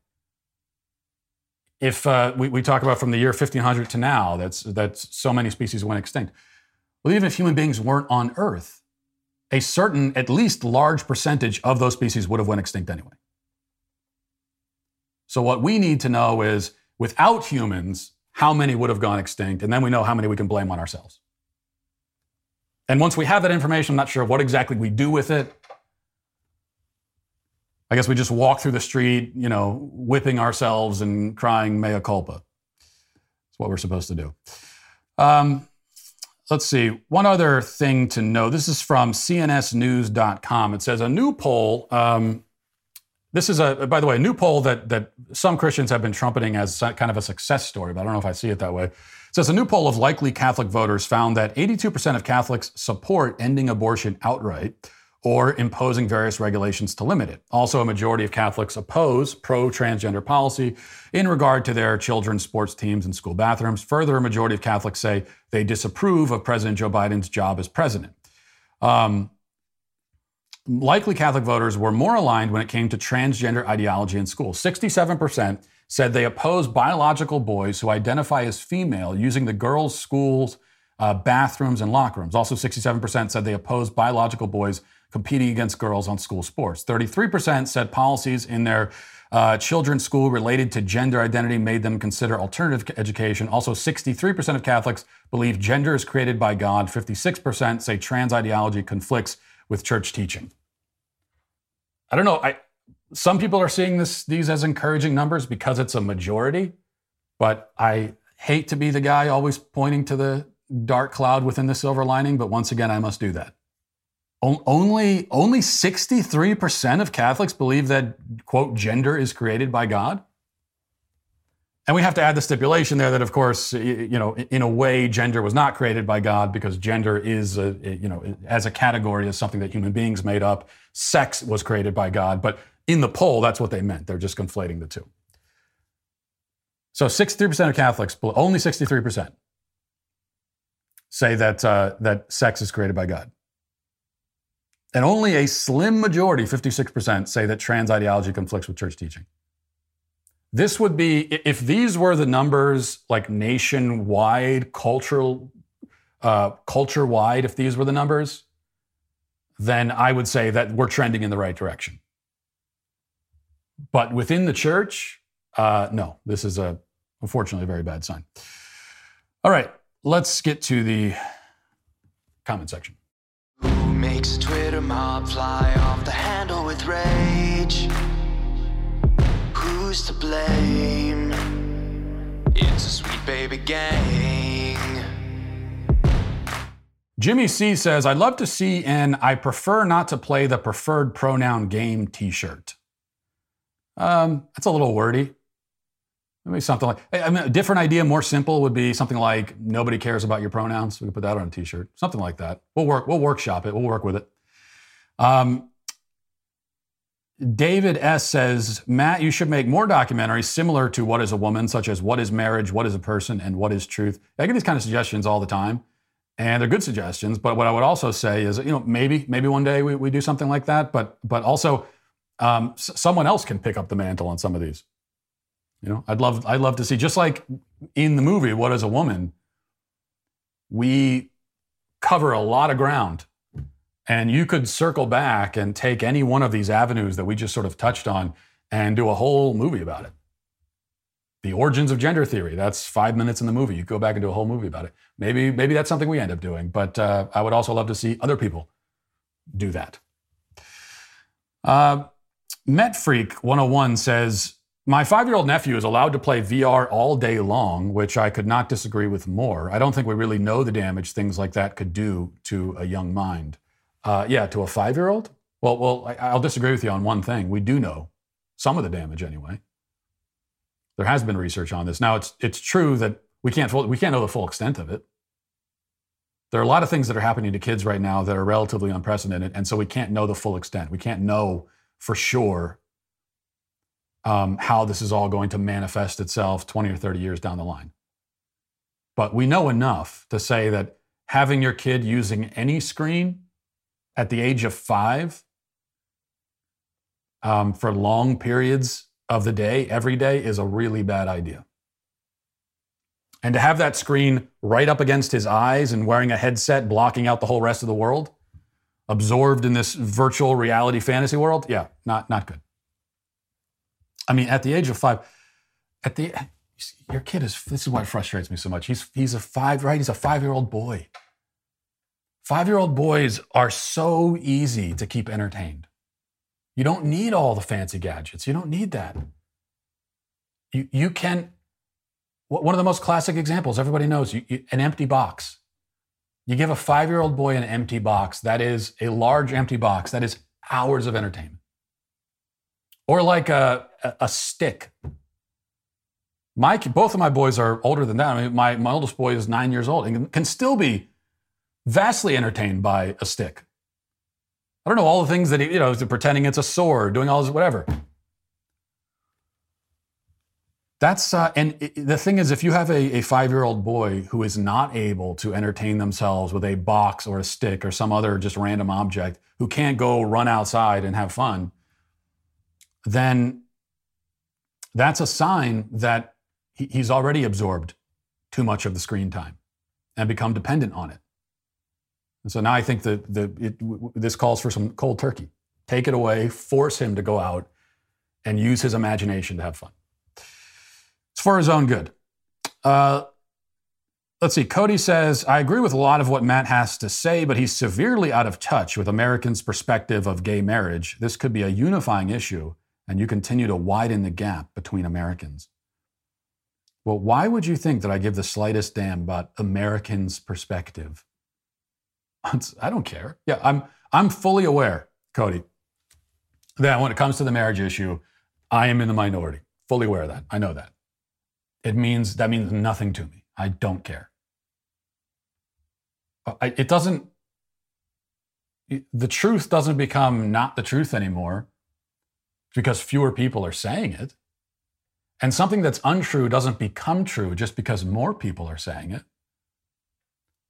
if uh, we, we talk about from the year 1500 to now, that's that's so many species went extinct. Well, even if human beings weren't on Earth, a certain, at least large percentage of those species would have went extinct anyway. So what we need to know is without humans, how many would have gone extinct? And then we know how many we can blame on ourselves. And once we have that information, I'm not sure what exactly we do with it. I guess we just walk through the street, you know, whipping ourselves and crying mea culpa. That's what we're supposed to do. Um, let's see. One other thing to know this is from cnsnews.com. It says a new poll um, this is a, by the way, a new poll that that some Christians have been trumpeting as kind of a success story, but I don't know if I see it that way. It says a new poll of likely Catholic voters found that 82% of Catholics support ending abortion outright or imposing various regulations to limit it. Also, a majority of Catholics oppose pro transgender policy in regard to their children's sports teams and school bathrooms. Further, a majority of Catholics say they disapprove of President Joe Biden's job as president. Um, likely Catholic voters were more aligned when it came to transgender ideology in schools. 67% said they oppose biological boys who identify as female using the girls' schools, uh, bathrooms, and locker rooms. Also, 67% said they oppose biological boys competing against girls on school sports. 33% said policies in their uh, children's school related to gender identity made them consider alternative education. Also, 63% of Catholics believe gender is created by God. 56% say trans ideology conflicts with church teaching. I don't know. I some people are seeing this these as encouraging numbers because it's a majority, but I hate to be the guy always pointing to the dark cloud within the silver lining, but once again I must do that. Only only 63% of Catholics believe that quote gender is created by God. and we have to add the stipulation there that, of course, you know, in a way, gender was not created by God because gender is, a, you know, as a category is something that human beings made up. Sex was created by God, but in the poll, that's what they meant. They're just conflating the two. So 63% of Catholics, only 63%, say that uh, that sex is created by God. And only a slim majority, 56%, say that trans ideology conflicts with church teaching. This would be, if these were the numbers like nationwide, cultural, uh, culture wide, if these were the numbers, then I would say that we're trending in the right direction. But within the church, uh, no, this is a, unfortunately, a very bad sign. All right, let's get to the comment section. Makes a Twitter mob fly off the handle with rage? Who's to blame? It's a sweet baby gang. Jimmy C says, I'd love to see an I prefer not to play the preferred pronoun game t shirt. Um, that's a little wordy. Maybe something like, I mean, a different idea, more simple, would be something like nobody cares about your pronouns. We could put that on a t-shirt, something like that. We'll work, we'll workshop it. We'll work with it. Um, David S says, Matt, you should make more documentaries similar to What is a Woman, such as What is Marriage, What is a Person, and What is Truth. I get these kind of suggestions all the time, and they're good suggestions. But what I would also say is, you know, maybe maybe one day we, we do something like that. But but also, um, s- someone else can pick up the mantle on some of these. You know, I'd love I'd love to see just like in the movie What is a Woman, we cover a lot of ground. And you could circle back and take any one of these avenues that we just sort of touched on and do a whole movie about it. The origins of gender theory, that's five minutes in the movie. You go back and do a whole movie about it. Maybe, maybe that's something we end up doing, but uh, I would also love to see other people do that. Uh, MetFreak 101 says, my five year old nephew is allowed to play VR all day long, which I could not disagree with more. I don't think we really know the damage things like that could do to a young mind. Uh, yeah, to a five year old? Well, well, I, I'll disagree with you on one thing. We do know some of the damage anyway. There has been research on this. Now, it's, it's true that we can't, we can't know the full extent of it. There are a lot of things that are happening to kids right now that are relatively unprecedented, and so we can't know the full extent. We can't know for sure um, how this is all going to manifest itself 20 or 30 years down the line. But we know enough to say that having your kid using any screen at the age of five um, for long periods of the day, every day, is a really bad idea. And to have that screen right up against his eyes and wearing a headset blocking out the whole rest of the world, absorbed in this virtual reality fantasy world, yeah, not, not good. I mean, at the age of five, at the your kid is this is what frustrates me so much. He's he's a five, right? He's a five-year-old boy. Five-year-old boys are so easy to keep entertained. You don't need all the fancy gadgets. You don't need that. You you can one of the most classic examples everybody knows you, you, an empty box. You give a five-year-old boy an empty box. That is a large empty box. That is hours of entertainment or like a, a stick. My both of my boys are older than that. I mean, my, my oldest boy is nine years old and can still be vastly entertained by a stick. I don't know all the things that he, you know, pretending it's a sword, doing all this, whatever. That's uh, and it, the thing is, if you have a, a five-year-old boy who is not able to entertain themselves with a box or a stick or some other just random object, who can't go run outside and have fun, then that's a sign that he, he's already absorbed too much of the screen time and become dependent on it. And so now I think that the, w- this calls for some cold turkey. Take it away, force him to go out and use his imagination to have fun. It's for his own good. Uh, let's see. Cody says, I agree with a lot of what Matt has to say, but he's severely out of touch with Americans' perspective of gay marriage. This could be a unifying issue and you continue to widen the gap between Americans. Well, why would you think that I give the slightest damn about Americans' perspective? I don't care. Yeah, I'm I'm fully aware, Cody, that when it comes to the marriage issue, I am in the minority. Fully aware of that. I know that. it means that means nothing to me. I don't care. Uh, I, it doesn't. The truth doesn't become not the truth anymore because fewer people are saying it. And something that's untrue doesn't become true just because more people are saying it.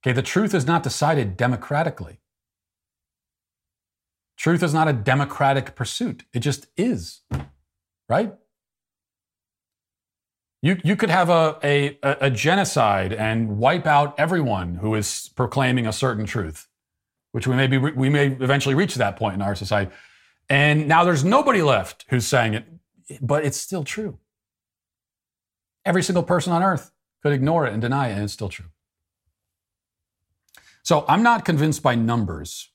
Okay, the truth is not decided democratically. Truth is not a democratic pursuit, it just is, right? You, you could have a, a, a genocide and wipe out everyone who is proclaiming a certain truth, which we may, be, we may eventually reach that point in our society. And now there's nobody left who's saying it, but it's still true. Every single person on earth could ignore it and deny it, and it's still true. So I'm not convinced by numbers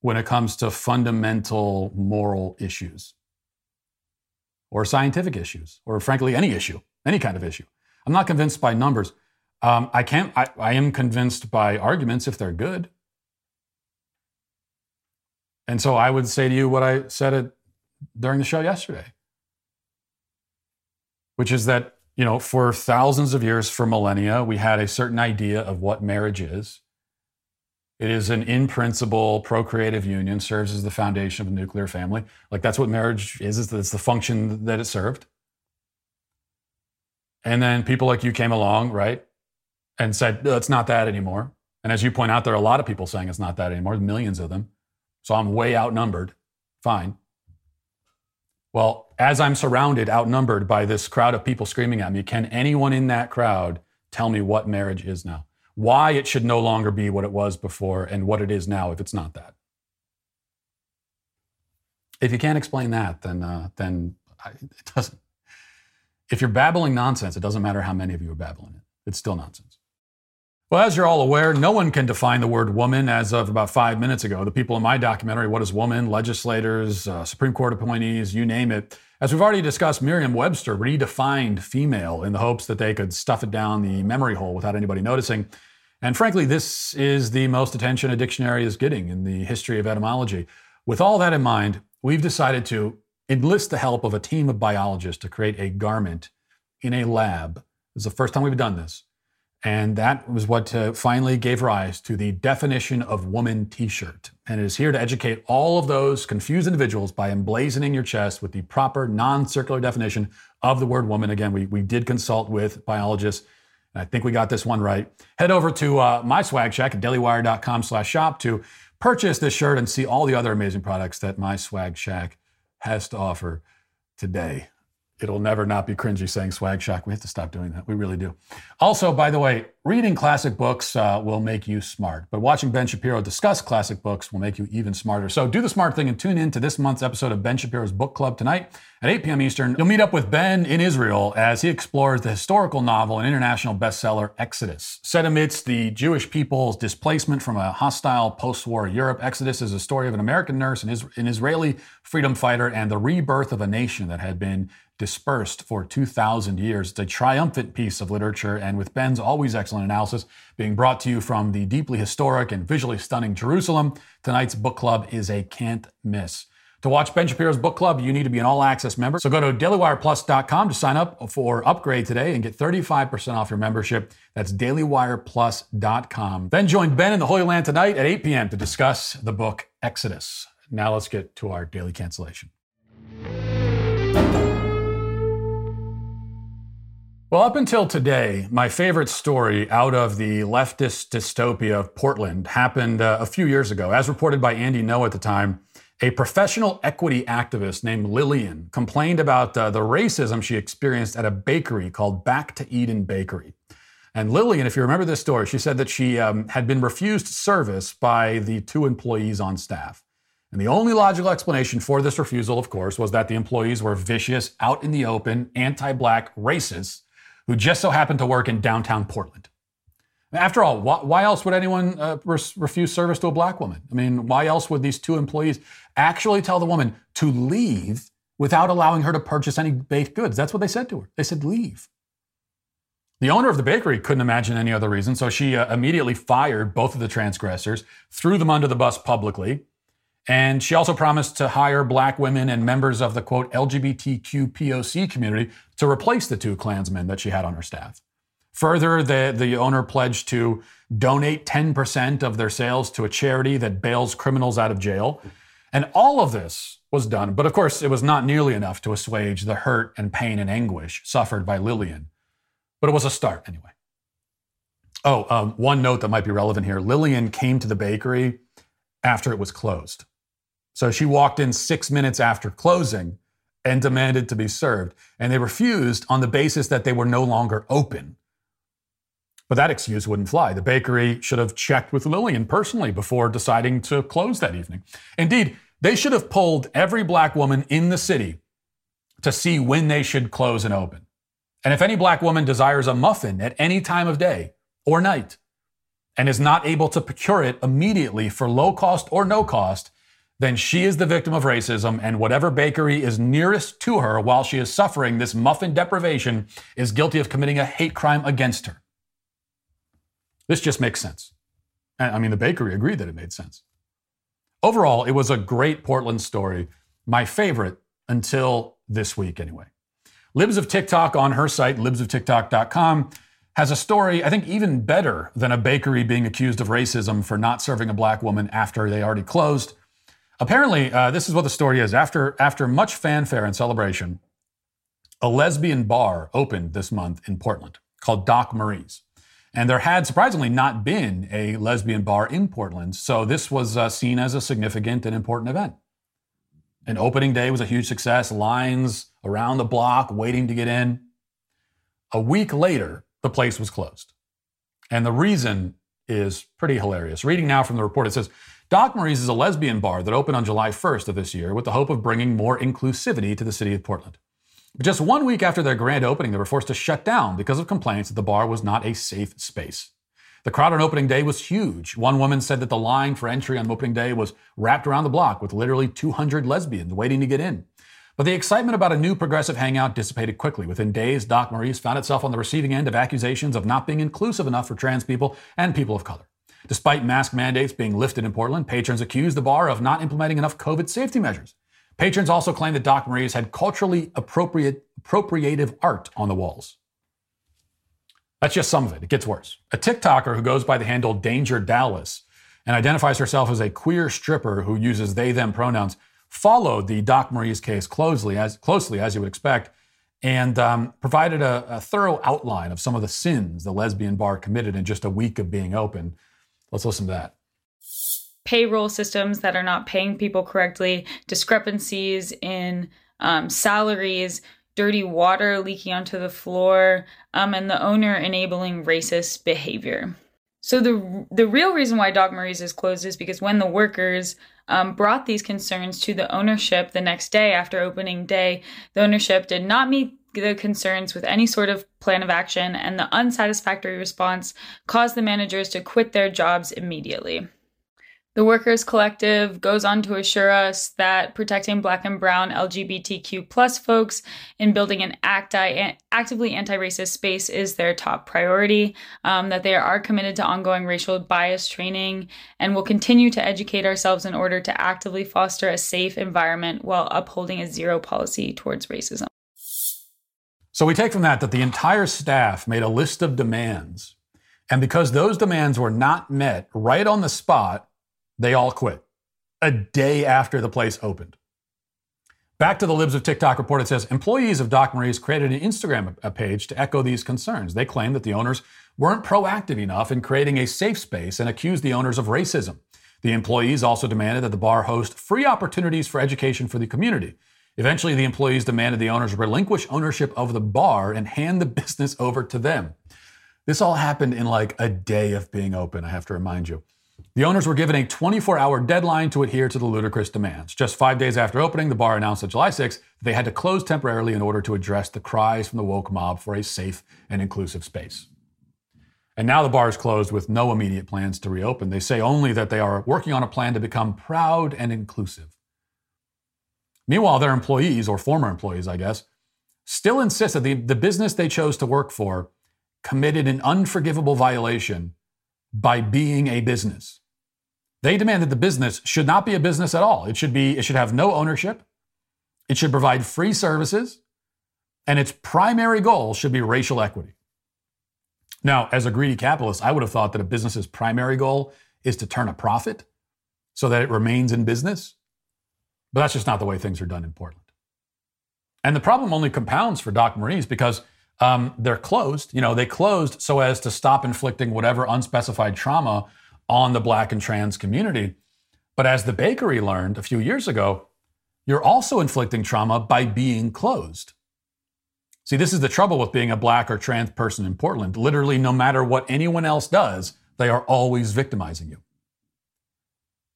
when it comes to fundamental moral issues or scientific issues, or frankly, any issue, any kind of issue. I'm not convinced by numbers. Um, I can't. I, I am convinced by arguments if they're good. And so I would say to you what I said it during the show yesterday, which is that you know for thousands of years, for millennia, we had a certain idea of what marriage is. It is an in principle procreative union, serves as the foundation of a nuclear family. Like that's what marriage is, is it's the function that it served. And then people like you came along, right? And said, no, it's not that anymore. And as you point out, there are a lot of people saying it's not that anymore, millions of them. So I'm way outnumbered. Fine. Well, as I'm surrounded, outnumbered by this crowd of people screaming at me, can anyone in that crowd tell me what marriage is now? why it should no longer be what it was before and what it is now if it's not that. If you can't explain that, then uh, then I, it doesn't. If you're babbling nonsense, it doesn't matter how many of you are babbling it. It's still nonsense. Well, as you're all aware, no one can define the word woman as of about five minutes ago. The people in my documentary, What is Woman? Legislators, uh, Supreme Court appointees, you name it. As we've already discussed, Merriam Webster redefined female in the hopes that they could stuff it down the memory hole without anybody noticing. And frankly, this is the most attention a dictionary is getting in the history of etymology. With all that in mind, we've decided to enlist the help of a team of biologists to create a garment in a lab. This is the first time we've done this and that was what uh, finally gave rise to the definition of woman t shirt. And it is here to educate all of those confused individuals by emblazoning your chest with the proper non circular definition of the word woman. Again, we, we did consult with biologists. And I think we got this one right. Head over to uh, my swag shack at dailywire.com slash shop to purchase this shirt and see all the other amazing products that my swag shack has to offer today it'll never not be cringy saying swag shack. We have to stop doing that. We really do. Also, by the way, reading classic books uh, will make you smart, but watching Ben Shapiro discuss classic books will make you even smarter. So do the smart thing and tune in to this month's episode of Ben Shapiro's Book Club tonight at 8 p.m. Eastern. You'll meet up with Ben in Israel as he explores the historical novel and international bestseller Exodus. Set amidst the Jewish people's displacement from a hostile post-war Europe, Exodus is a story of an American nurse, an Israeli freedom fighter, and the rebirth of a nation that had been dispersed for 2,000 years. It's a triumphant piece of literature, and with Ben's always excellent analysis being brought to you from the deeply historic and visually stunning Jerusalem, tonight's book club is a can't miss. To watch Ben Shapiro's book club, you need to be an all access member. So go to dailywireplus.com to sign up for upgrade today and get 35% off your membership. That's dailywireplus.com. Then join Ben in the Holy Land tonight at 8 p.m. to discuss the book Exodus. Now let's get to our daily cancellation. Well, up until today, my favorite story out of the leftist dystopia of Portland happened uh, a few years ago. As reported by Andy Ngo at the time, a professional equity activist named Lillian complained about uh, the racism she experienced at a bakery called Back to Eden Bakery. And Lillian, if you remember this story, she said that she um, had been refused service by the two employees on staff. And the only logical explanation for this refusal, of course, was that the employees were vicious, out in the open, anti black racists who just so happened to work in downtown Portland. After all, why, why else would anyone uh, res- refuse service to a black woman? I mean, why else would these two employees actually tell the woman to leave without allowing her to purchase any baked goods? That's what they said to her. They said, leave. The owner of the bakery couldn't imagine any other reason, so she uh, immediately fired both of the transgressors, threw them under the bus publicly, And she also promised to hire black women and members of the quote LGBTQ POC community to replace the two Klansmen that she had on her staff. Further, the, the owner pledged to donate 10% of their sales to a charity that bails criminals out of jail. And all of this was done, but of course, it was not nearly enough to assuage the hurt and pain and anguish suffered by Lillian. But it was a start anyway. Oh, um, one note that might be relevant here Lillian came to the bakery after it was closed. So she walked in six minutes after closing and demanded to be served. And they refused on the basis that they were no longer open. But that excuse wouldn't fly. The bakery should have checked with Lillian personally before deciding to close that evening. Indeed, they should have polled every black woman in the city to see when they should close and open. And if any black woman desires a muffin at any time of day or night and is not able to procure it immediately for low cost or no cost, then she is the victim of racism, and whatever bakery is nearest to her while she is suffering this muffin deprivation is guilty of committing a hate crime against her. This just makes sense. I mean, the bakery agreed that it made sense. Overall, it was a great Portland story, my favorite until this week, anyway. Libs of TikTok on her site, libsoftiktok.com, has a story, I think, even better than a bakery being accused of racism for not serving a black woman after they already closed. Apparently, uh, this is what the story is. After, after much fanfare and celebration, a lesbian bar opened this month in Portland called Doc Marie's. And there had surprisingly not been a lesbian bar in Portland, so this was uh, seen as a significant and important event. An opening day was a huge success, lines around the block waiting to get in. A week later, the place was closed. And the reason is pretty hilarious. Reading now from the report, it says Doc Marie's is a lesbian bar that opened on July 1st of this year with the hope of bringing more inclusivity to the city of Portland. But just one week after their grand opening, they were forced to shut down because of complaints that the bar was not a safe space. The crowd on opening day was huge. One woman said that the line for entry on opening day was wrapped around the block with literally 200 lesbians waiting to get in. But the excitement about a new progressive hangout dissipated quickly. Within days, Doc Marie's found itself on the receiving end of accusations of not being inclusive enough for trans people and people of color. Despite mask mandates being lifted in Portland, patrons accused the bar of not implementing enough COVID safety measures. Patrons also claimed that Doc Marie's had culturally appropriate, appropriative art on the walls. That's just some of it. It gets worse. A TikToker who goes by the handle Danger Dallas and identifies herself as a queer stripper who uses they them pronouns followed the Doc Marie's case closely, as closely as you would expect, and um, provided a, a thorough outline of some of the sins the lesbian bar committed in just a week of being open. Let's listen to that payroll systems that are not paying people correctly, discrepancies in um, salaries, dirty water leaking onto the floor, um, and the owner enabling racist behavior. So the the real reason why Doc Marie's is closed is because when the workers um, brought these concerns to the ownership the next day after opening day, the ownership did not meet the concerns with any sort of plan of action, and the unsatisfactory response caused the managers to quit their jobs immediately. The Workers Collective goes on to assure us that protecting Black and Brown LGBTQ plus folks in building an acti- actively anti-racist space is their top priority. Um, that they are committed to ongoing racial bias training and will continue to educate ourselves in order to actively foster a safe environment while upholding a zero policy towards racism. So we take from that that the entire staff made a list of demands, and because those demands were not met right on the spot they all quit a day after the place opened. Back to the Libs of TikTok report, it says employees of Doc Marie's created an Instagram page to echo these concerns. They claim that the owners weren't proactive enough in creating a safe space and accused the owners of racism. The employees also demanded that the bar host free opportunities for education for the community. Eventually, the employees demanded the owners relinquish ownership of the bar and hand the business over to them. This all happened in like a day of being open, I have to remind you. The owners were given a 24 hour deadline to adhere to the ludicrous demands. Just five days after opening, the bar announced on July 6th they had to close temporarily in order to address the cries from the woke mob for a safe and inclusive space. And now the bar is closed with no immediate plans to reopen. They say only that they are working on a plan to become proud and inclusive. Meanwhile, their employees, or former employees, I guess, still insist that the, the business they chose to work for committed an unforgivable violation by being a business. They demand that the business should not be a business at all. It should be, it should have no ownership. It should provide free services. And its primary goal should be racial equity. Now, as a greedy capitalist, I would have thought that a business's primary goal is to turn a profit so that it remains in business. But that's just not the way things are done in Portland. And the problem only compounds for Doc Marie's because um, they're closed. You know, they closed so as to stop inflicting whatever unspecified trauma on the black and trans community. But as the bakery learned a few years ago, you're also inflicting trauma by being closed. See, this is the trouble with being a black or trans person in Portland. Literally, no matter what anyone else does, they are always victimizing you.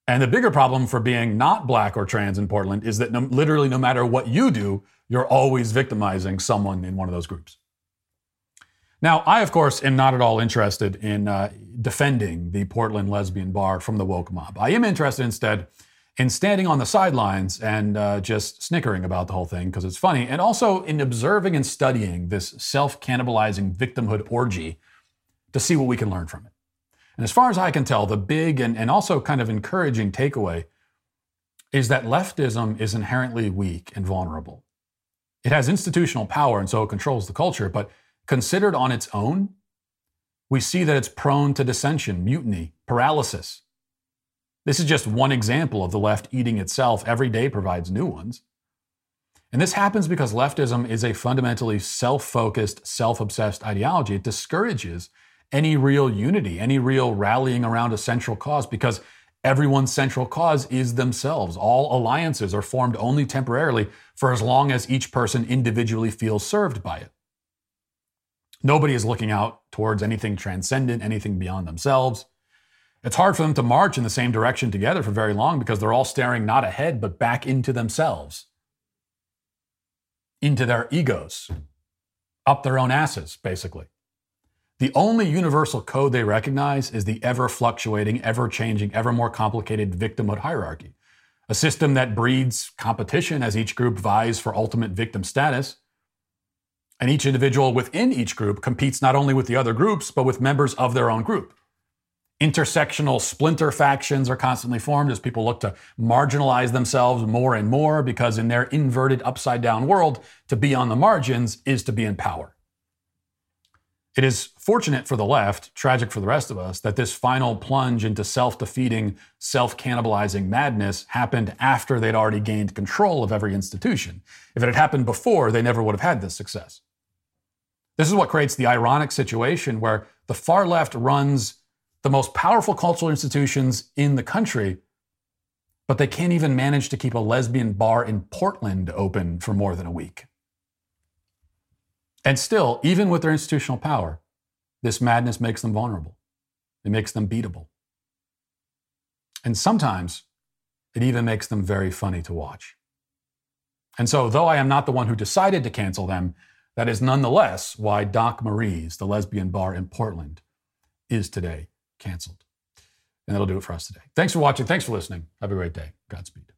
And the bigger problem for being not black or trans in Portland is that no, literally, no matter what you do, you're always victimizing someone in one of those groups. Now, I, of course, am not at all interested in uh, defending the Portland lesbian bar from the woke mob. I am interested instead in standing on the sidelines and uh, just snickering about the whole thing because it's funny, and also in observing and studying this self cannibalizing victimhood orgy to see what we can learn from it. And as far as I can tell, the big and, and also kind of encouraging takeaway is that leftism is inherently weak and vulnerable. It has institutional power and so it controls the culture, but Considered on its own, we see that it's prone to dissension, mutiny, paralysis. This is just one example of the left eating itself. Every day provides new ones. And this happens because leftism is a fundamentally self focused, self obsessed ideology. It discourages any real unity, any real rallying around a central cause, because everyone's central cause is themselves. All alliances are formed only temporarily for as long as each person individually feels served by it. Nobody is looking out towards anything transcendent, anything beyond themselves. It's hard for them to march in the same direction together for very long because they're all staring not ahead, but back into themselves, into their egos, up their own asses, basically. The only universal code they recognize is the ever fluctuating, ever changing, ever more complicated victimhood hierarchy, a system that breeds competition as each group vies for ultimate victim status and each individual within each group competes not only with the other groups, but with members of their own group. Intersectional splinter factions are constantly formed as people look to marginalize themselves more and more because, in their inverted upside down world, to be on the margins is to be in power. It is fortunate for the left, tragic for the rest of us, that this final plunge into self defeating, self cannibalizing madness happened after they'd already gained control of every institution. If it had happened before, they never would have had this success. This is what creates the ironic situation where the far left runs the most powerful cultural institutions in the country, but they can't even manage to keep a lesbian bar in Portland open for more than a week. And still, even with their institutional power, this madness makes them vulnerable. It makes them beatable. And sometimes it even makes them very funny to watch. And so, though I am not the one who decided to cancel them, that is nonetheless why Doc Marie's, the lesbian bar in Portland, is today canceled. And that'll do it for us today. Thanks for watching. Thanks for listening. Have a great day. Godspeed.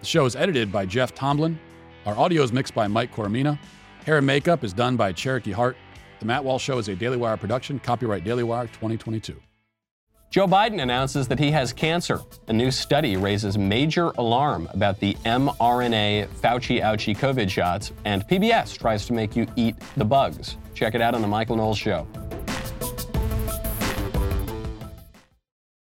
The show is edited by Jeff Tomlin. Our audio is mixed by Mike Coromina. Hair and makeup is done by Cherokee Hart. The Matt Walsh Show is a Daily Wire production, copyright Daily Wire 2022. Joe Biden announces that he has cancer. A new study raises major alarm about the mRNA Fauci ouchie COVID shots, and PBS tries to make you eat the bugs. Check it out on The Michael Knowles Show.